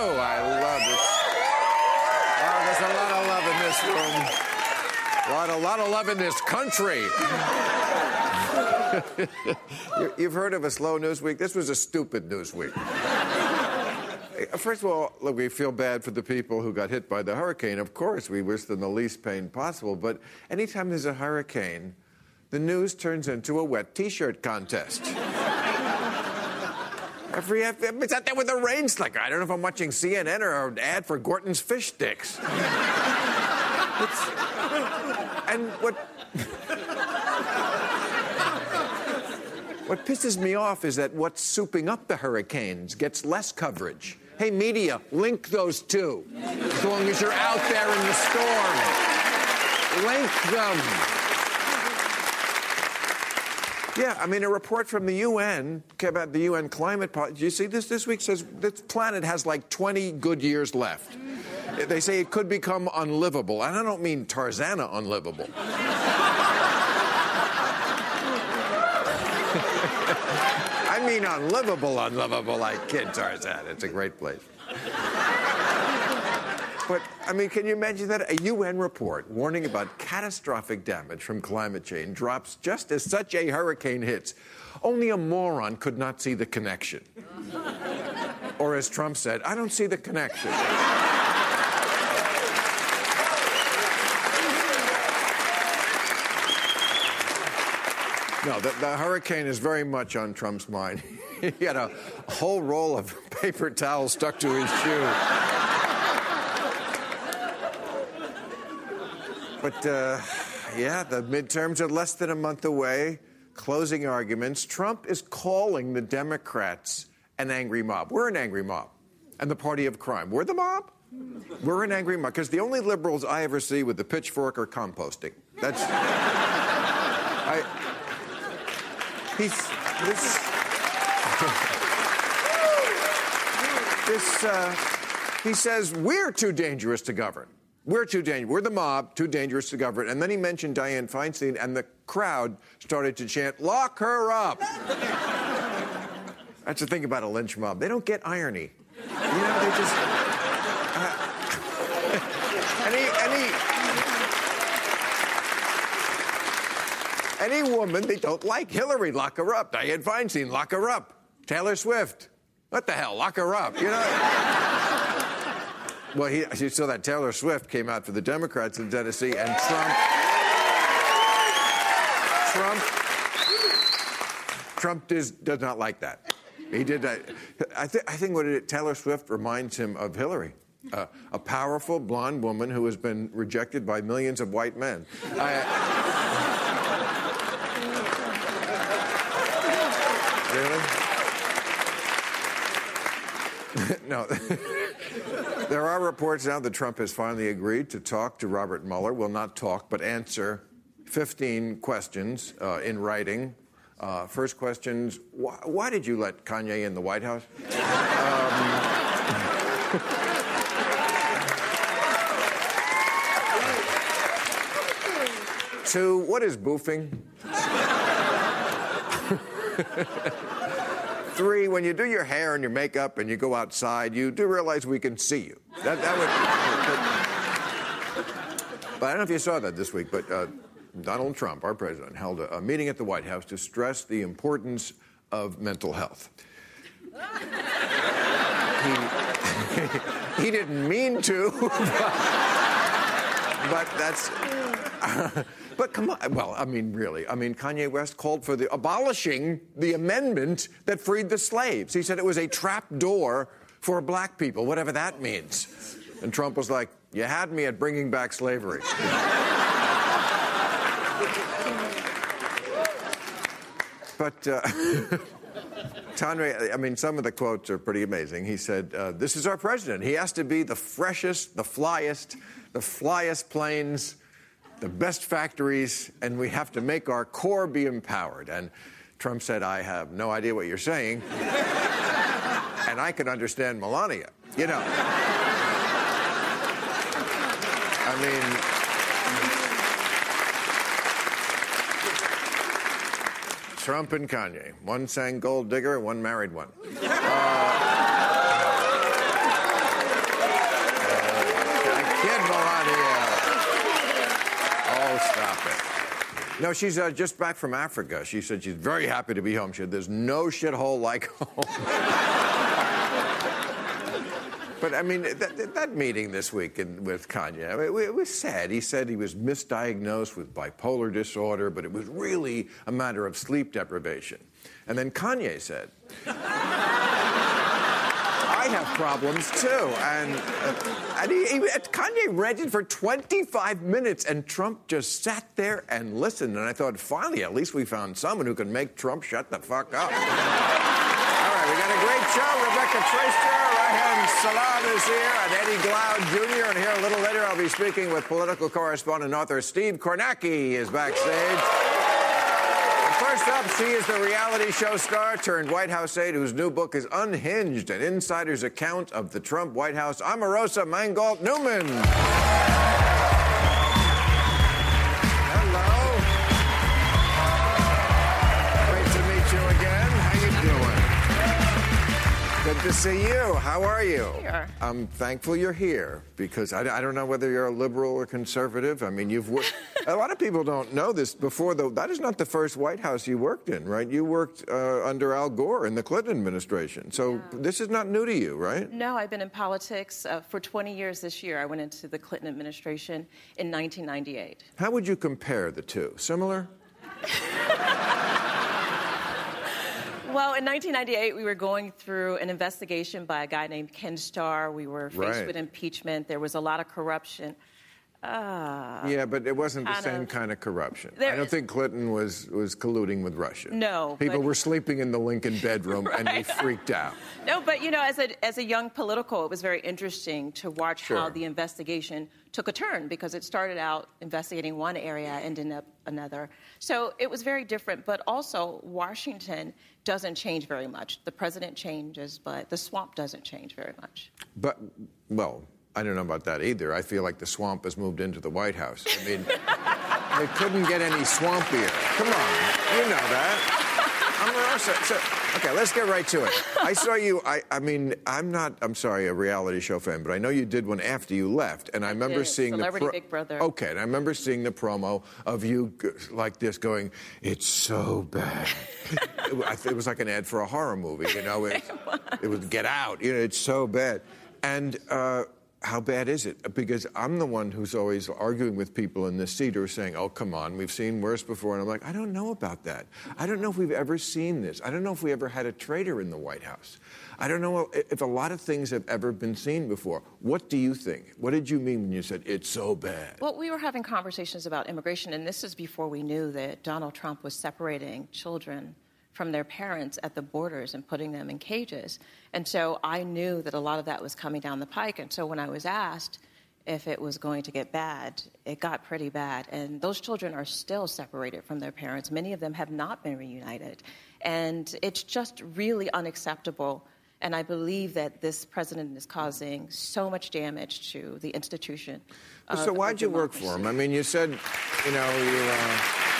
Oh, I love it. Oh, there's a lot of love in this room. A lot, a lot of love in this country. You- You've heard of a slow news week. This was a stupid news week. First of all, look, we feel bad for the people who got hit by the hurricane. Of course, we wish them the least pain possible. But anytime there's a hurricane, the news turns into a wet T-shirt contest. Every it's out there with a rain slicker. I don't know if I'm watching CNN or an ad for Gorton's fish sticks. And what What pisses me off is that what's souping up the hurricanes gets less coverage. Hey, media, link those two. As long as you're out there in the storm, link them. Yeah, I mean, a report from the UN about the UN climate policy. You see, this this week says this planet has like 20 good years left. They say it could become unlivable, and I don't mean Tarzana unlivable. I mean unlivable, unlivable, like Kid Tarzan. It's a great place. But, I mean, can you imagine that? A UN report warning about catastrophic damage from climate change drops just as such a hurricane hits. Only a moron could not see the connection. or, as Trump said, I don't see the connection. No, the, the hurricane is very much on Trump's mind. he had a whole roll of paper towels stuck to his shoe. But uh, yeah, the midterms are less than a month away. Closing arguments. Trump is calling the Democrats an angry mob. We're an angry mob, and the party of crime. We're the mob. We're an angry mob because the only liberals I ever see with the pitchfork are composting. That's. I, he's this. this. Uh, he says we're too dangerous to govern. We're too dangerous. We're the mob, too dangerous to govern. And then he mentioned Dianne Feinstein, and the crowd started to chant, "Lock her up." That's the thing about a lynch mob. They don't get irony. You know, they just. Uh, any, any, any woman they don't like, Hillary, lock her up. Dianne Feinstein, lock her up. Taylor Swift, what the hell, lock her up. You know. Well, he, you saw that Taylor Swift came out for the Democrats in Tennessee, and Trump. Trump. Trump does, does not like that. He did that. I, th- I think what it, Taylor Swift reminds him of Hillary, uh, a powerful blonde woman who has been rejected by millions of white men. I, really? no. There are reports now that Trump has finally agreed to talk to Robert Mueller. Will not talk, but answer 15 questions uh, in writing. Uh, first questions why, why, did you let Kanye in the White House? Um, Two, what is boofing? Three, when you do your hair and your makeup and you go outside, you do realize we can see you. That, that would. but I don't know if you saw that this week, but uh, Donald Trump, our president, held a, a meeting at the White House to stress the importance of mental health. he, he didn't mean to, but, but that's. But come on, well, I mean, really, I mean, Kanye West called for the abolishing the amendment that freed the slaves. He said it was a trap door for black people, whatever that means. And Trump was like, "You had me at bringing back slavery." but. Uh, Kanye, I mean, some of the quotes are pretty amazing. He said, uh, This is our president. He has to be the freshest, the flyest, the flyest planes, the best factories, and we have to make our core be empowered. And Trump said, I have no idea what you're saying. and I can understand Melania. You know. I mean, Trump and Kanye. One sang Gold Digger, one married one. Uh, No, she's uh, just back from Africa. She said she's very happy to be home. She said, There's no shithole like home. but I mean, that, that, meeting this week in, with Kanye, I mean, it was sad. He said he was misdiagnosed with bipolar disorder, but it was really a matter of sleep deprivation. And then Kanye said, Have problems too. And, uh, and he, he, Kanye ranted for 25 minutes, and Trump just sat there and listened. And I thought, finally, at least we found someone who can make Trump shut the fuck up. All right, we got a great show. Rebecca Traister, Reihan Salam is here, and Eddie Glaude Jr. And here a little later, I'll be speaking with political correspondent author Steve Kornacki is backstage. First up, she is the reality show star turned White House aide whose new book is Unhinged, an insider's account of the Trump White House. Omarosa Manigault Newman. Good to see you. How are you? Here. I'm thankful you're here because I, I, don't know whether you're a liberal or conservative. I mean, you've worked. a lot of people don't know this. Before, though, that is not the first White House you worked in, right? You worked uh, under Al Gore in the Clinton administration. So yeah. this is not new to you, right? No, I've been in politics uh, for 20 years this year. I went into the Clinton administration in 1998. How would you compare the two? Similar? Well, in 1998, we were going through an investigation by a guy named Ken Starr. We were faced right. with impeachment. There was a lot of corruption. Uh, yeah, but it wasn't the same of, kind of corruption. I don't think Clinton was, was colluding with Russia. No. People were sleeping in the Lincoln bedroom right. and they freaked out. No, but you know, as a, as a young political, it was very interesting to watch sure. how the investigation took a turn because it started out investigating one area, ended up another. So it was very different, but also Washington doesn't change very much. The president changes, but the swamp doesn't change very much. But, well, I don't know about that either. I feel like the swamp has moved into the White House. I mean, they couldn't get any swampier. Come on, you know that. I'm So, so, okay, let's get right to it. I saw you. I, I mean, I'm not. I'm sorry, a reality show fan, but I know you did one after you left, and I, I remember did. seeing Celebrity the pro- Big Brother. Okay, and I remember seeing the promo of you like this, going, "It's so bad." it, it was like an ad for a horror movie. You know, it, it, was. it was Get Out. You know, it's so bad, and. Uh, how bad is it? Because I'm the one who's always arguing with people in this seat are saying, oh, come on, we've seen worse before. And I'm like, I don't know about that. I don't know if we've ever seen this. I don't know if we ever had a traitor in the White House. I don't know if a lot of things have ever been seen before. What do you think? What did you mean when you said it's so bad? Well, we were having conversations about immigration, and this is before we knew that Donald Trump was separating children from their parents at the borders and putting them in cages. And so I knew that a lot of that was coming down the pike. And so when I was asked if it was going to get bad, it got pretty bad. And those children are still separated from their parents. Many of them have not been reunited. And it's just really unacceptable. And I believe that this president is causing so much damage to the institution. so why'd you work for him? I mean, you said, you know, you. Uh...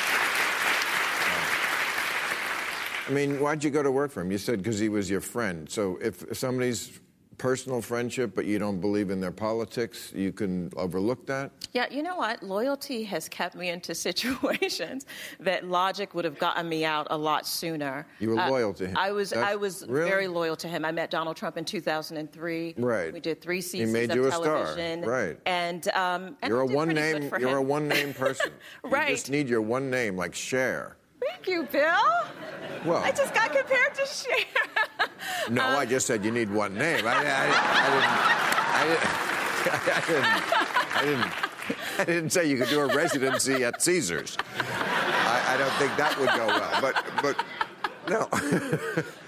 I mean, why'd you go to work for him? You said because he was your friend. So if somebody's personal friendship, but you don't believe in their politics, you can overlook that? Yeah, you know what? Loyalty has kept me into situations that logic would have gotten me out a lot sooner. You were uh, loyal to him. I was. That's, I was really? very loyal to him. I met Donald Trump in 2003. Right. We did three seasons he made of you a television. Star. Right. And, um, and you're a one name. You're him. a one name person. right. You just need your one name, like Cher. Thank you, Bill. Well, I just got compared to Cher. no, um, I just said you need one name. I, I, I, I didn't. I didn't. I didn't say you could do a residency at Caesars. I, don't think that would go well. But, but no.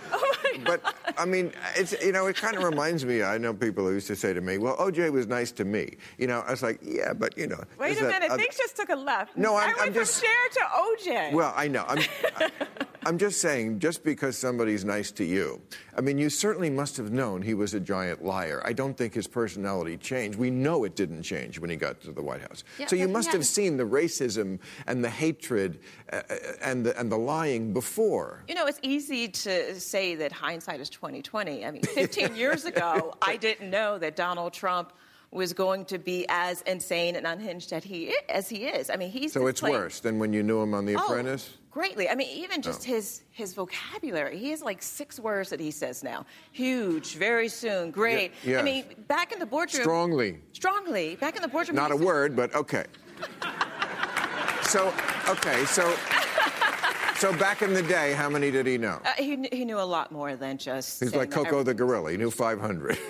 but I mean, it's you know, it kind of reminds me. I know people who used to say to me, "Well, OJ was nice to me." You know, I was like, "Yeah, but you know." Wait a minute, things just took a left. No, I'm, I went I'm just from Cher to OJ. Well, I know. I'm, I'm just saying, just because somebody's nice to you, I mean, you certainly must have known he was a giant liar. I don't think his personality changed. We know it didn't change when he got to the White House. Yeah, so you must have seen the racism and the hatred uh, uh, and the, and the lying before. You know, it's easy to say that hindsight is 2020. I mean, 15 years ago, I didn't know that Donald Trump was going to be as insane and unhinged as he as he is. I mean, he's so it's worse than when you knew him on The Apprentice. oh, Apprentice. Greatly. I mean, even just oh. his his vocabulary. He has like six words that he says now. Huge, very soon, great. Yeah, I mean, back in the boardroom. Strongly. Strongly. Back in the boardroom. Not a said, word, but okay. so, okay, so. So back in the day, how many did he know? Uh, he, he knew a lot more than just. He's like Koko the gorilla. He knew 500.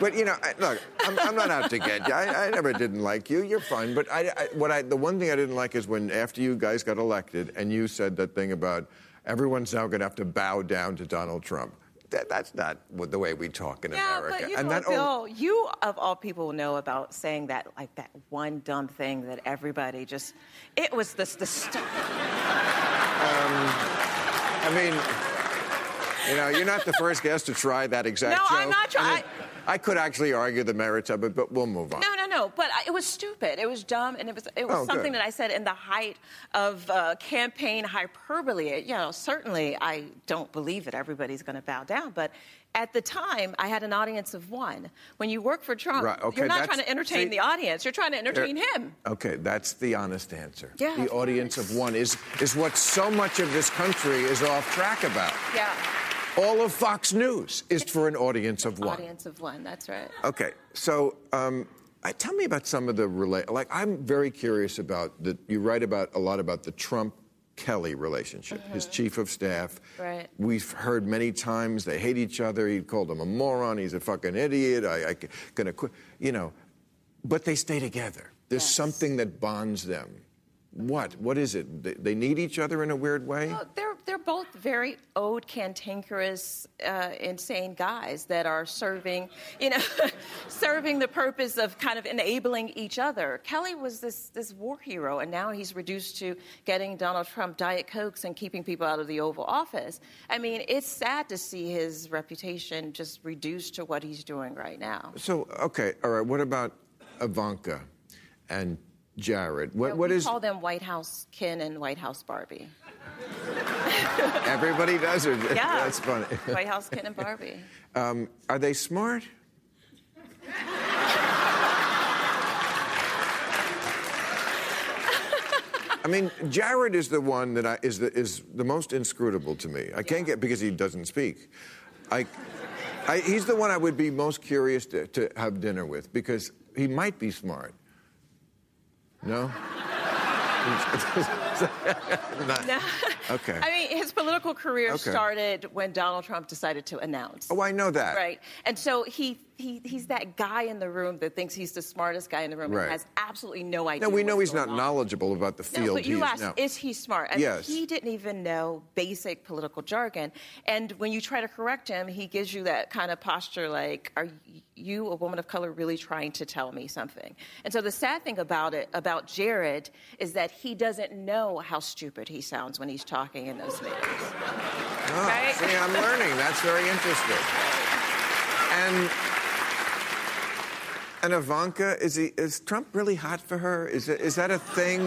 But you know, I, look, I'm, I'm, not out to get you. I, I, never didn't like you. You're fine. But I, I, what I, the one thing I didn't like is when after you guys got elected and you said that thing about everyone's now going to have to bow down to Donald Trump. That, that's not the way we talk in yeah, America. But you and know, that, Bill, you of all people know about saying that like that one dumb thing that everybody just. It was this the. St- um, I mean. You know, you're not the first guest to try that exact no, joke. No, I'm not trying. I could actually argue the merits of it, but we'll move on. No. But I, it was stupid. It was dumb, and it was it was oh, something good. that I said in the height of uh, campaign hyperbole. You know, certainly I don't believe that everybody's going to bow down, but at the time, I had an audience of one. When you work for Trump, right, okay, you're not trying to entertain see, the audience. You're trying to entertain him. Okay, that's the honest answer. Yeah, the audience course. of one is, is what so much of this country is off track about. Yeah. All of Fox News is for an audience of one. Audience of one, that's right. Okay, so um, tell me about some of the relate. Like, I'm very curious about that. You write about a lot about the Trump Kelly relationship, mm-hmm. his chief of staff. Right. We've heard many times they hate each other. He called him a moron. He's a fucking idiot. I, I gonna quit. You know, but they stay together. There's yes. something that bonds them. What? What is it? They, they need each other in a weird way. Well, they're both very old, cantankerous, uh, insane guys that are serving, you know, serving the purpose of kind of enabling each other. Kelly was this this war hero, and now he's reduced to getting Donald Trump diet cokes and keeping people out of the Oval Office. I mean, it's sad to see his reputation just reduced to what he's doing right now. So, okay, all right. What about Ivanka and Jared. What, what we is? call them White House Ken and White House Barbie. Everybody does it. Yeah, that's funny. White House Ken and Barbie. Um, are they smart? I mean, Jared is the one that I, is the is the most inscrutable to me. I can't get because he doesn't speak. I, I, he's the one I would be most curious to, to have dinner with because he might be smart. No? no. Okay. I mean, his political career Okay. started when Donald Trump decided to announce. Oh, I know that. Right. And so he, he he's that guy in the room that thinks he's the smartest guy in the room Right. and has absolutely no idea. No, we know he's not on. knowledgeable about the field. No, but you asked, no. is he smart? And Yes. he didn't even know basic political jargon. And when you try to correct him, he gives you that kind of posture like, are you, a woman of color, really trying to tell me something? And so the sad thing about it, about Jared, is that he doesn't know how stupid he sounds when he's talking in those meetings. Oh, right? See, I'm learning. That's very interesting. And and Ivanka, is he is Trump really hot for her? Is it, is that a thing?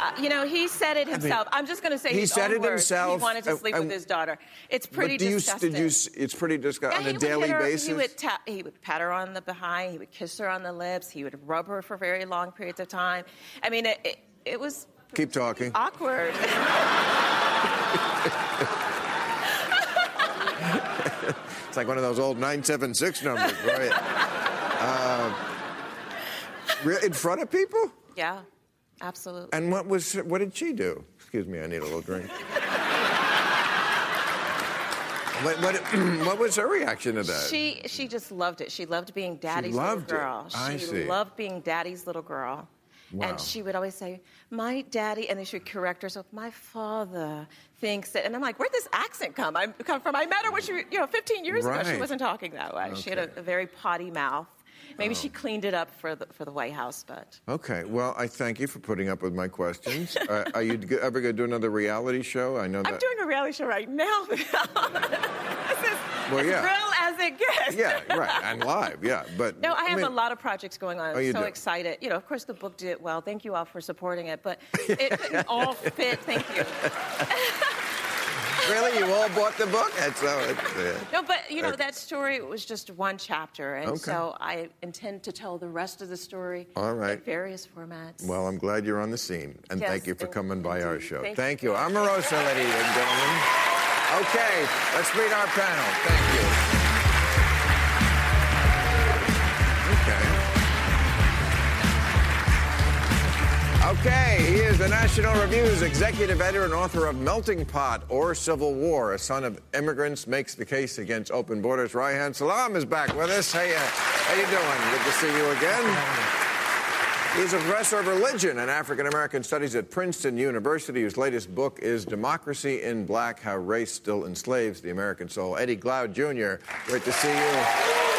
Uh, you know, he said it himself. I'm just going to say he said it words. himself, He wanted to sleep uh, with his daughter. It's pretty but do you, disgusting. did you? It's pretty disgusting Yeah, on a daily her- basis. He would, tap, he would pat her on the behind. He would kiss her on the lips. He would rub her for very long periods of time. I mean, it, it, it was Keep talking. awkward. It's like one of those old 976 numbers, right? uh, in front of people? yeah, absolutely. And what was what did she do? Excuse me, I need a little drink. what, what, what was her reaction to that? She she just loved it. She loved being daddy's loved little girl. I she see. loved being daddy's little girl. Wow. And she would always say, "My daddy," and then she would correct herself. My father thinks that, and I'm like, "Where'd this accent come? I come from? I met her when she, you know, 15 years ago. She wasn't talking that way. Uh, she had a, a very potty mouth. Maybe she cleaned it up for the for the White House, but Okay, well, I thank you for putting up with my questions. uh, are you ever going to do another reality show? I know that. I'm doing a reality show right now. this is Well, as yeah. real as it gets. Yeah, right, and live, yeah. But No, I have mean, a lot of projects going on. Oh, I'm you so do? excited. You know, of course, the book did well. Thank you all for supporting it, but it all fit. Thank you. Really, you all bought the book? That's so. It's, uh, No, but you know that story was just one chapter, and Okay. so I intend to tell the rest of the story. All right. In various formats. well, I'm glad you're on the scene, and Yes, thank you for coming by our show. Thank Thank you. you. Omarosa, ladies and gentlemen. Okay, let's meet our panel. Thank you. Okay. Okay, the National Review's executive editor and author of Melting Pot or Civil War. A son of immigrants makes the case against open borders. Reihan Salam is back with us. Hey, uh, how you doing? Good to see you again. He's a professor of religion and African American studies at Princeton University, whose latest book is Democracy in Black How Race Still Enslaves the American Soul. Eddie Glaude Jr., great to see you.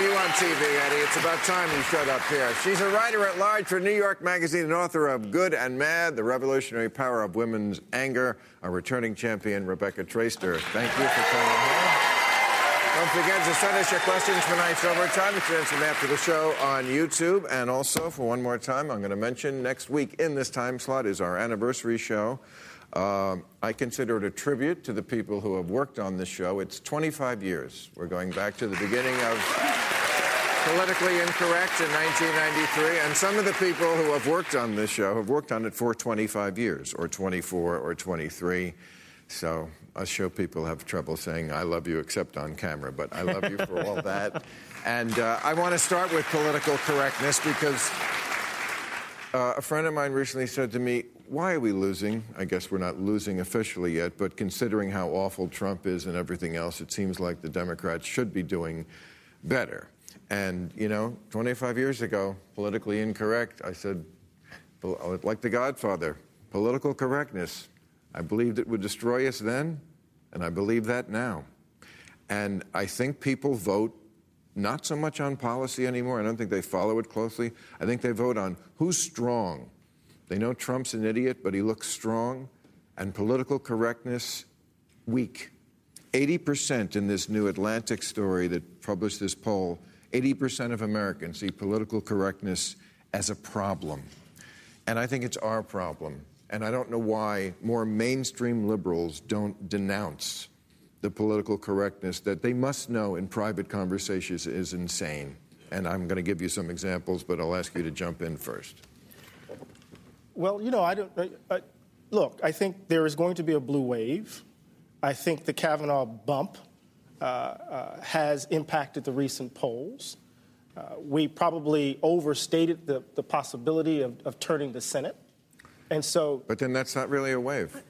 You on TV, Eddie. It's about time you showed up here. She's a writer at large for New York Magazine and author of Good and Mad, The Revolutionary Power of Women's Anger, our returning champion, Rebecca Traister. Thank you for coming here. Don't forget to send us your questions for tonight's overtime. You can answer them after the show on YouTube. And also, for one more time, I'm going to mention next week in this time slot is our anniversary show. Um, I consider it a tribute to the people who have worked on this show. It's 25 years. We're going back to the beginning of Politically Incorrect in 1993. And some of the people who have worked on this show have worked on it for 25 years, or 24, or 23. So us show people have trouble saying I love you except on camera, but I love you for all that. And uh, I want to start with political correctness because uh, a friend of mine recently said to me, Why are we losing? I guess we're not losing officially yet, but considering how awful Trump is and everything else, it seems like the Democrats should be doing better. And, you know, 25 years ago, politically incorrect, I said, like The Godfather, political correctness. I believed it would destroy us then, and I believe that now. And I think people vote not so much on policy anymore. I don't think they follow it closely. I think they vote on who's strong. They know Trump's an idiot, but he looks strong. And political correctness, weak. 80% in this new Atlantic story that published this poll, 80% of Americans see political correctness as a problem. And I think it's our problem. And I don't know why more mainstream liberals don't denounce the political correctness that they must know in private conversations is insane. And I'm going to give you some examples, but I'll ask you to jump in first. Well, you know, I don't. I, I, look, I think there is going to be a blue wave. I think the Kavanaugh bump uh, uh, has impacted the recent polls. Uh, we probably overstated the, the possibility of, of turning the Senate. And so. But then that's not really a wave.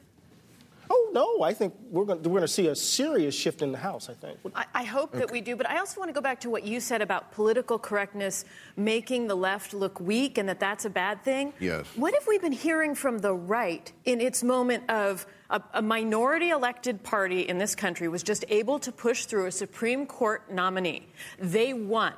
Oh, no, I think we're going, we're going to see a serious shift in the House, I think. I, I hope that we do, but I also want to go back to what you said about political correctness making the left look weak and that that's a bad thing. Yes. What have we been hearing from the right in its moment of a, a minority elected party in this country was just able to push through a Supreme Court nominee? They won.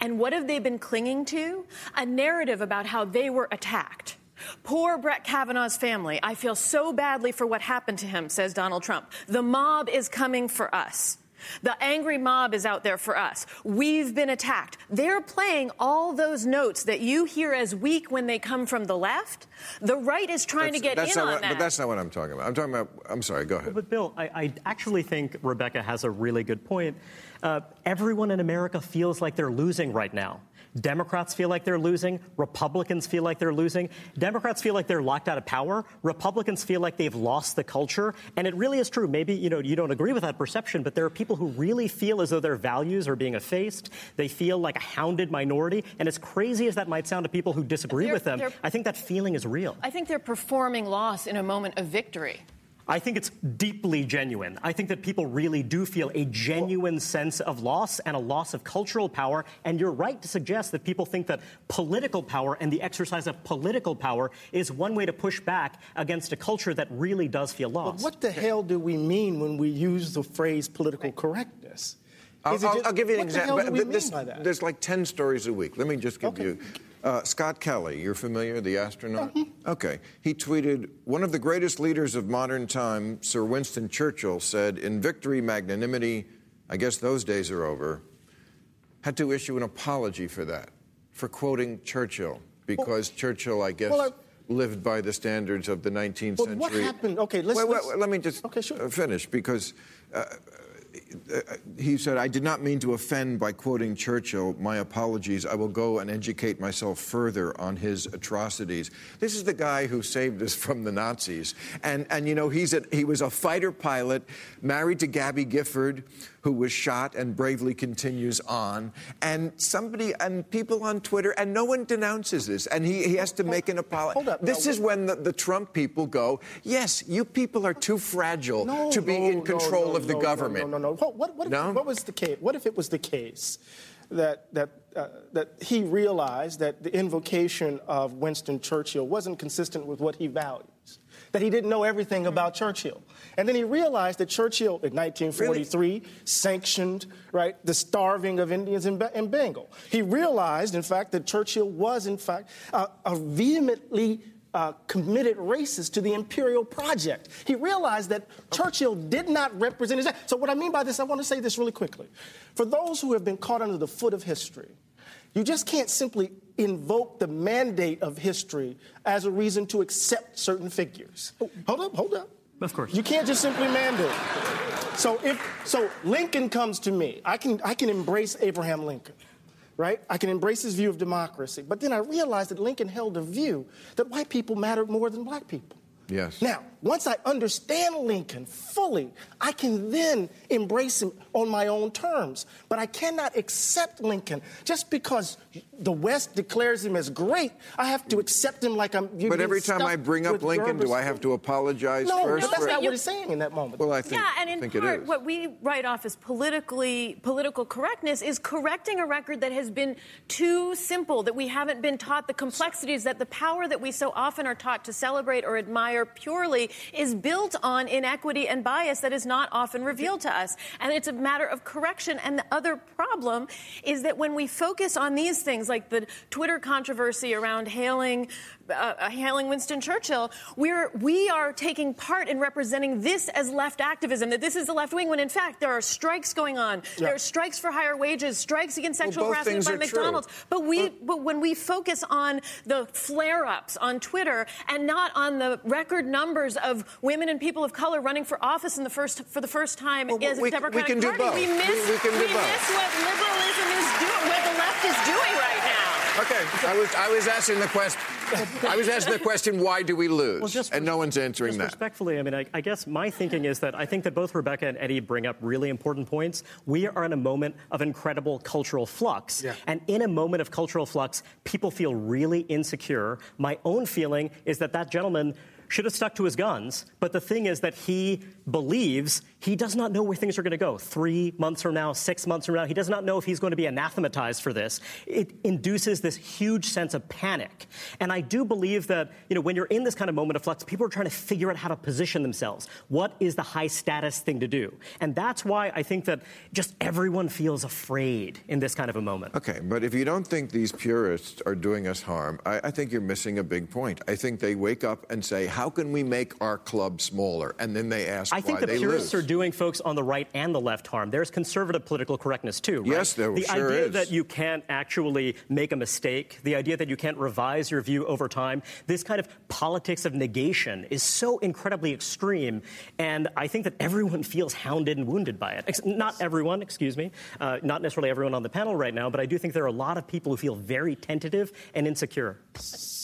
And what have they been clinging to? A narrative about how they were attacked. Poor Brett Kavanaugh's family. I feel so badly for what happened to him, says Donald Trump. The mob is coming for us. The angry mob is out there for us. We've been attacked. They're playing all those notes that you hear as weak when they come from the left. The right is trying That's- to get that's in not on what- that. But that's not what I'm talking about. I'm talking about. I'm sorry. Go ahead. But Bill, I, I actually think Rebecca has a really good point. Uh, everyone in America feels like they're losing right now. Democrats feel like they're losing. Republicans feel like they're losing. Democrats feel like they're locked out of power. Republicans feel like they've lost the culture. And it really is true. Maybe you know you don't agree with that perception, but there are people who really feel as though their values are being effaced. They feel like a hounded minority. And as crazy as that might sound to people who disagree They're- with them, I think that feeling is real. I think they're performing loss in a moment of victory. I think it's deeply genuine. I think that people really do feel a genuine sense of loss and a loss of cultural power. And you're right to suggest that people think that political power and the exercise of political power is one way to push back against a culture that really does feel But lost. what the hell do we mean when we use the phrase political correctness? I'll, Is it I'll- just- I'll give you an what the example. hell do we this- mean by that? There's like 10 stories a week. Let me just give Okay. you. Uh, Scott Kelly, you're familiar, the astronaut? Mm-hmm. Okay. He tweeted One of the greatest leaders of modern time, Sir Winston Churchill, said, In victory, magnanimity, I guess those days are over, had to issue an apology for that, for quoting Churchill, because Churchill, I guess, well, I- lived by the standards of the 19th But century. what happened- okay, let's- Wait, wait, let's- wait, let me just Okay, sure. finish, because uh, he said, I did not mean to offend by quoting Churchill. My apologies. I will go and educate myself further on his atrocities. This is the guy who saved us from the Nazis. And, and you know, he's a, he was a fighter pilot, married to Gabby Gifford, who was shot and bravely continues on. And somebody, and people on Twitter, and no one denounces this. And he, he has to make an apology. hold up. This Now, is when the, the Trump people go, yes, you people are too fragile No, to be no, in control no, of the no, government. No, no, no. What, what, what, if, No? what was the case? What if it was the case that that uh, that he realized that the invocation of Winston Churchill wasn't consistent with what he values? That he didn't know everything about Churchill, and then he realized that Churchill in 1943 sanctioned right the starving of Indians in, in Bengal. He realized, in fact, that Churchill was, in fact, uh, a vehemently uh, committed racist to the imperial project. He realized that Churchill did not represent his. So, what I mean by this, I want to say this really quickly. For those who have been caught under the foot of history, you just can't simply invoke the mandate of history as a reason to accept certain figures. Oh, hold up, hold up. Of course. You can't just simply mandate. So if so Lincoln comes to me, I can I can embrace Abraham Lincoln. Right? I can embrace his view of democracy. But then I realized that Lincoln held a view that white people mattered more than black people. Yes. Now, once I understand Lincoln fully, I can then embrace him on my own terms. But I cannot accept Lincoln just because the West declares him as great. I have to accept him like I'm. But every time I bring up Lincoln, do I have to apologize no, first? No, that's for- not what he's saying in that moment. Well, I think, yeah, and in think part, what we write off as politically political correctness is correcting a record that has been too simple, that we haven't been taught the complexities, that the power that we so often are taught to celebrate or admire purely is built on inequity and bias that is not often revealed to us. And it's a matter of correction. And the other problem is that when we focus on these things, like the Twitter controversy around hailing uh, hailing Winston Churchill, we're we are taking part in representing this as left activism. That this is the left wing, when in fact there are strikes going on. There are strikes for higher wages, strikes against sexual both harassment by true. McDonald's. But we, but when we focus on the flare-ups on Twitter and not on the record numbers of women and people of color running for office in the first for the first time Well, as we- a Democratic we can do Party, both. we miss We- we can do both. miss what liberalism is doing, what the left is doing right now. Okay, I was, I was asking the question. I was asking the question, why do we lose? Well, just, and no one's answering just that. Respectfully, I mean, I, I, guess my thinking is that I think that both Rebecca and Eddie bring up really important points. We are in a moment of incredible cultural flux. Yeah. And in a moment of cultural flux, people feel really insecure. My own feeling is that that gentleman should have stuck to his guns. But the thing is that he believes he does not know where things are going to go. Three months from now, six months from now, he does not know if he's going to be anathematized for this. It induces this huge sense of panic. And I do believe that, you know, when you're in this kind of moment of flux, people are trying to figure out how to position themselves. What is the high status thing to do? And that's why I think that just everyone feels afraid in this kind of a moment. Okay, but if you don't think these purists are doing us harm, I, I think you're missing a big point. I think they wake up and say, how can we make our club smaller? And then they ask I think the purists lose. are doing folks on the right and the left harm. There's conservative political correctness too, right? Yes, there the sure idea is. that you can't actually make a mistake, the idea that you can't revise your view over time, this kind of politics of negation is so incredibly extreme, and I think that everyone feels hounded and wounded by it. Not everyone, excuse me, uh, not necessarily everyone on the panel right now, but I do think there are a lot of people who feel very tentative and insecure.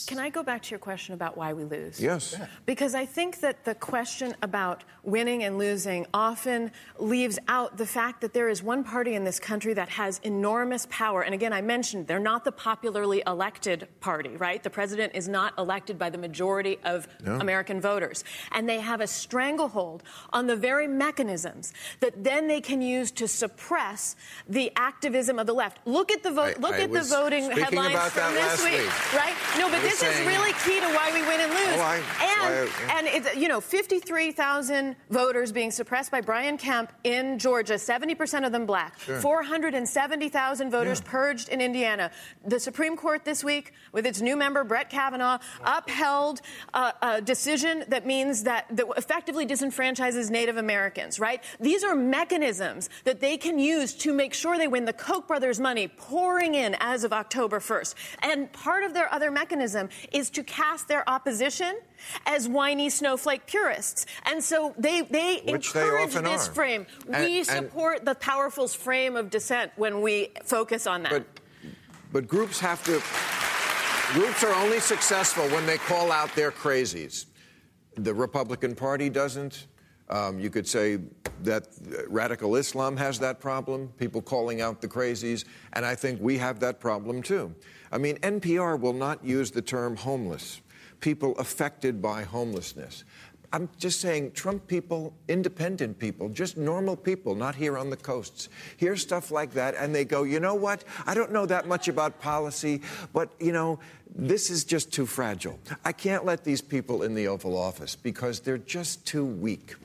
Can I go back to your question about why we lose? Yes. Because I think that the question about winning and losing often leaves out the fact that there is one party in this country that has enormous power. And again, I mentioned they're not the popularly elected party, right? The president is not elected by the majority of no. American voters. And they have a stranglehold on the very mechanisms that then they can use to suppress the activism of the left. Look at the vote. Look I at the voting headlines from this week, week, right? No, but this saying, is really key to why we win and lose. Oh, I, and I, and it's you know 53,000 voters being suppressed by Brian Kemp in Georgia, 70% of them black. Sure. 470,000 voters yeah. purged in Indiana. The Supreme Court this week, with its new member Brett Kavanaugh, upheld a, a decision that means that, that effectively disenfranchises Native Americans. Right? These are mechanisms that they can use to make sure they win. The Koch brothers' money pouring in as of October 1st, and part of their other mechanism is to cast their opposition as whiny snowflake purists. And so they, they Which encourage they this are. frame. And, we and, support the powerful's frame of dissent when we focus on that. But, but groups have to. Groups are only successful when they call out their crazies. The Republican Party doesn't. Um, you could say that radical Islam has that problem, people calling out the crazies, and I think we have that problem too. I mean, NPR will not use the term homeless, people affected by homelessness. I'm just saying, Trump people, independent people, just normal people, not here on the coasts, hear stuff like that and they go, you know what? I don't know that much about policy, but, you know, this is just too fragile. I can't let these people in the Oval Office because they're just too weak.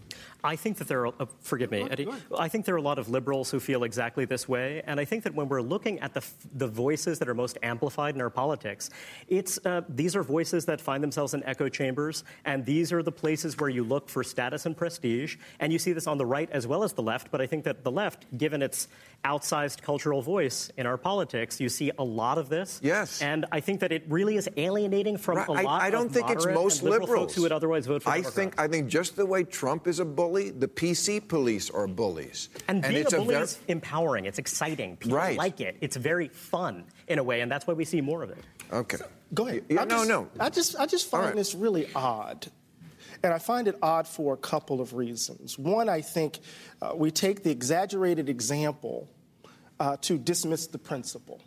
I think that there are, uh, forgive me, Eddie, I think there are a lot of liberals who feel exactly this way. And I think that when we're looking at the, the voices that are most amplified in our politics, it's, uh, these are voices that find themselves in echo chambers. And these are the places where you look for status and prestige. And you see this on the right as well as the left. But I think that the left, given its outsized cultural voice in our politics, you see a lot of this. Yes. And I think that it really is alienating from right. a lot I, I don't of think it's most liberals folks who would otherwise vote for I Democrats. think I think just the way Trump is a bull bully, the PC police are bullies. And, and being it's a bully a ver- is empowering. It's exciting. People right. like it. It's very fun in a way, and that's why we see more of it. Okay. Go ahead. Yeah, I no, just, no. I just, I just find right. this really odd. And I find it odd for a couple of reasons. One, I think uh, we take the exaggerated example uh, to dismiss the principle.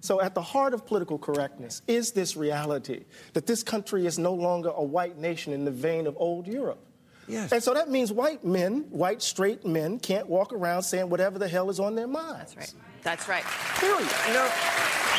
So, at the heart of political correctness is this reality that this country is no longer a white nation in the vein of old Europe. Yes. And so that means white men, white straight men, can't walk around saying whatever the hell is on their minds. That's right. That's right. Period. You know,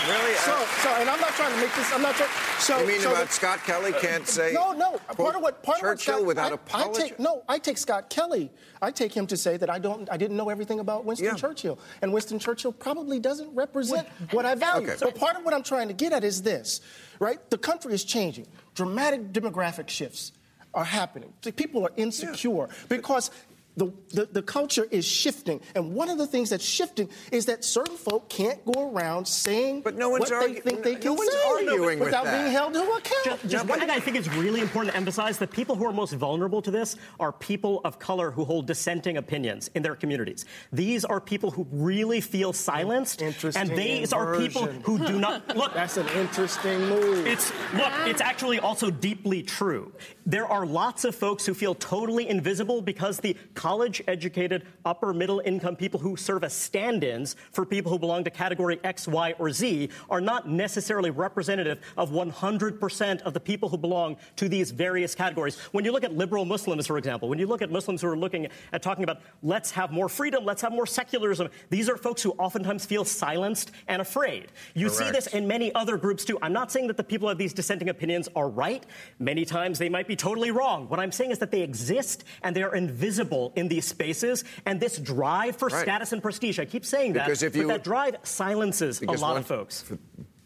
really? So, uh, so, and I'm not trying to make this. I'm not trying. So, you mean so about the, Scott Kelly can't say? No, no. Part of what part Churchill of what Scott, without I, apology. I take, no, I take Scott Kelly. I take him to say that I don't. I didn't know everything about Winston Yeah. Churchill, and Winston Churchill probably doesn't represent what I value. Okay. So part of what I'm trying to get at is this, right? The country is changing. Dramatic demographic shifts are happening. The People are insecure because the, the, the, culture is shifting. And one of the things that's shifting is that certain folk can't go around saying but no one's what argu- they think they can no say arguing without with being held to account. Just, just one thing I think is really important to emphasize, the people who are most vulnerable to this are people of color who hold dissenting opinions in their communities. These are people who really feel silenced. and these inversion. are people who do not look. That's an interesting move. It's look, it's actually also deeply true. There are lots of folks who feel totally invisible because the college educated, upper middle income people who serve as stand ins for people who belong to category X, Y, or Z are not necessarily representative of 100% of the people who belong to these various categories. When you look at liberal Muslims, for example, when you look at Muslims who are looking at talking about let's have more freedom, let's have more secularism, these are folks who oftentimes feel silenced and afraid. You Correct. see this in many other groups too. I'm not saying that the people who have these dissenting opinions are right. Many times they might be totally wrong. What I'm saying is that they exist and they are invisible in these spaces. And this drive for right. status and prestige, I keep saying that, because if you, but that drive silences a lot one, of folks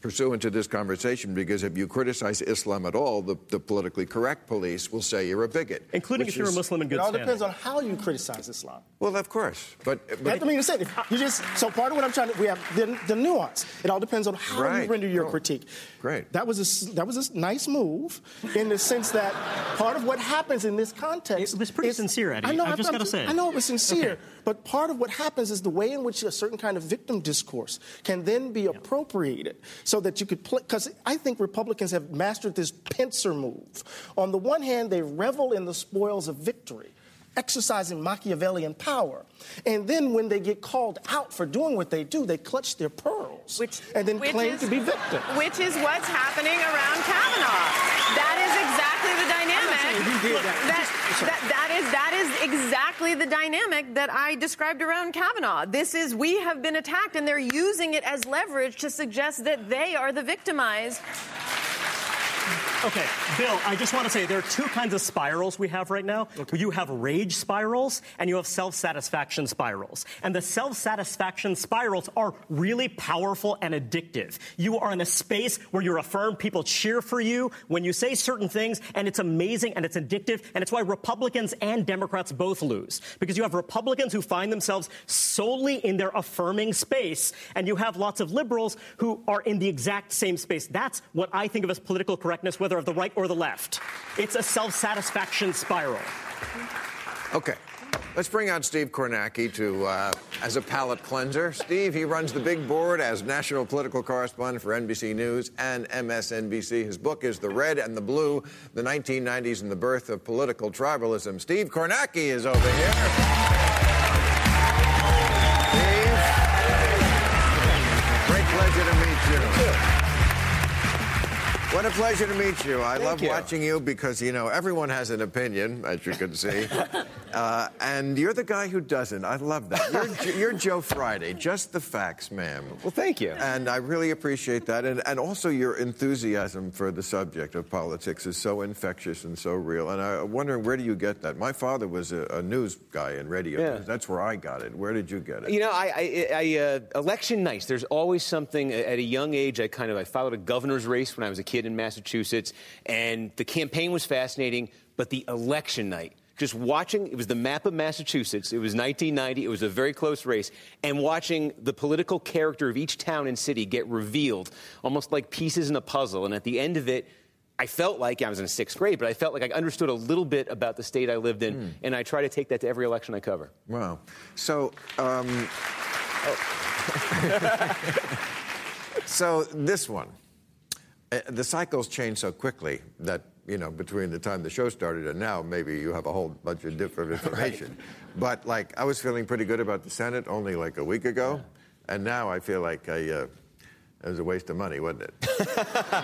pursuant to this conversation because if you criticize Islam at all, the, the politically correct police will say you're a bigot. Including if you're is, a Muslim in good It all standing. depends on how you criticize Islam. Well, of course. But, but that's what I mean to say. You just, so part of what I'm trying to, we have the, the nuance. It all depends on how right. you render your oh, critique. Great. That was, a, that was a nice move in the sense that part of what happens in this context. It was pretty is, sincere, Eddie. I know, I've just got to say. I know it was sincere. Okay. But part of what happens is the way in which a certain kind of victim discourse can then be appropriated so that you could play. Because I think Republicans have mastered this pincer move. On the one hand, they revel in the spoils of victory exercising Machiavellian power. And then when they get called out for doing what they do, they clutch their pearls which, and then claim is, to be victims. Which is what's happening around Kavanaugh. That is exactly the dynamic. That, that, that is that is exactly the dynamic that I described around Kavanaugh. This is we have been attacked, and they're using it as leverage to suggest that they are the victimized. Okay, Bill, I just want to say there are two kinds of spirals we have right now. Okay. You have rage spirals and you have self satisfaction spirals. And the self satisfaction spirals are really powerful and addictive. You are in a space where you're affirmed, people cheer for you when you say certain things, and it's amazing and it's addictive. And it's why Republicans and Democrats both lose. Because you have Republicans who find themselves solely in their affirming space, and you have lots of liberals who are in the exact same space. That's what I think of as political correctness whether of the right or the left. It's a self satisfaction spiral. Okay. Let's bring out Steve Kornacki to uh, as a palate cleanser. Steve, he runs the big board as national political correspondent for NBC News and MSNBC. His book is The Red and the Blue: The 1990s and the Birth of Political Tribalism. Steve Kornacki is over here. What a pleasure to meet you. I Thank love you. watching you because, you know, everyone has an opinion, as you can see. uh, and you're the guy who doesn't. I love that. You're, you're, Joe Friday, just the facts, ma'am. Well, thank you. And I really appreciate that. And, and also your enthusiasm for the subject of politics is so infectious and so real. And I'm wondering, where do you get that? My father was a, a news guy in radio. Yeah. That's where I got it. Where did you get it? You know, I, I, I uh, election nights, there's always something at a young age. I kind of, I followed a governor's race when I was a kid in Massachusetts, and the campaign was fascinating, but the election night, just watching, it was the map of Massachusetts. It was 1990. It was a very close race. And watching the political character of each town and city get revealed, almost like pieces in a puzzle. And at the end of it, I felt like I was in sixth grade, but I felt like I understood a little bit about the state I lived in, mm. and I try to take that to every election I cover. Wow. So, um, oh. so this one. Uh, the cycles change so quickly that you know between the time the show started and now maybe you have a whole bunch of different information right. but like i was feeling pretty good about the senate only like a week ago yeah. and now i feel like I, uh, it was a waste of money wasn't it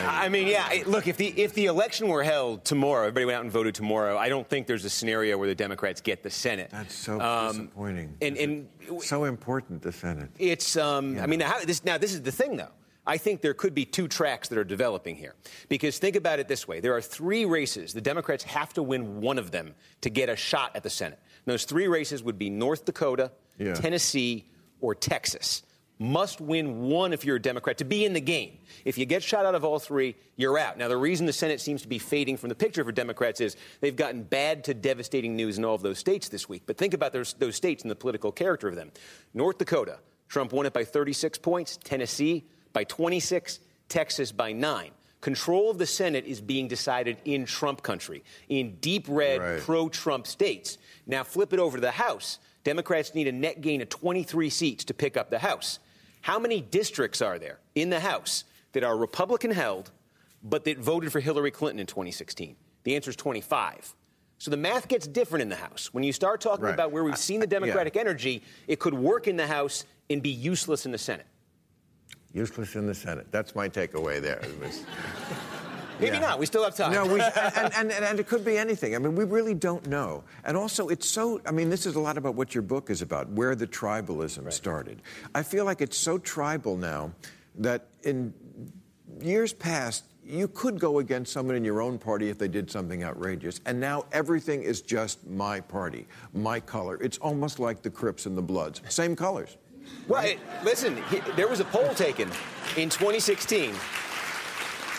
I mean, yeah. Look, if the if the election were held tomorrow, everybody went out and voted tomorrow. I don't think there's a scenario where the Democrats get the Senate. That's so um, disappointing. And, and so important, the Senate. It's. Um, yeah. I mean, now this, now this is the thing, though. I think there could be two tracks that are developing here. Because think about it this way there are three races. The Democrats have to win one of them to get a shot at the Senate. And those three races would be North Dakota, yeah. Tennessee, or Texas. must win one if you're a Democrat to be in the game. If you get shot out of all three, you're out. Now, the reason the Senate seems to be fading from the picture for Democrats is they've gotten bad to devastating news in all of those states this week. But think about those, those states and the political character of them. North Dakota, Trump won it by 36 points. Tennessee by 26. Texas by 9 control of the Senate is being decided in Trump country, in deep red, right. pro Trump states. Now flip it over to the House. Democrats need a net gain of 23 seats to pick up the House. How many districts are there in the House that are Republican held, but that voted for Hillary Clinton in 2016? The answer is 25. So the math gets different in the House. When you start talking right. about where we've seen the Democratic yeah. energy, it could work in the House and be useless in the Senate. Useless in the Senate. That's my takeaway there. Was, Maybe yeah. not. We still have time. No, we, and, and, and, it could be anything. I mean, we really don't know. And also, it's so, I mean, this is a lot about what your book is about, where the tribalism right. started. I feel like it's so tribal now that in years past, you could go against someone in your own party if they did something outrageous. And now everything is just my party, my color. It's almost like the Crips and the Bloods. Same colors. Well, it, listen, he, there was a poll taken in 2016.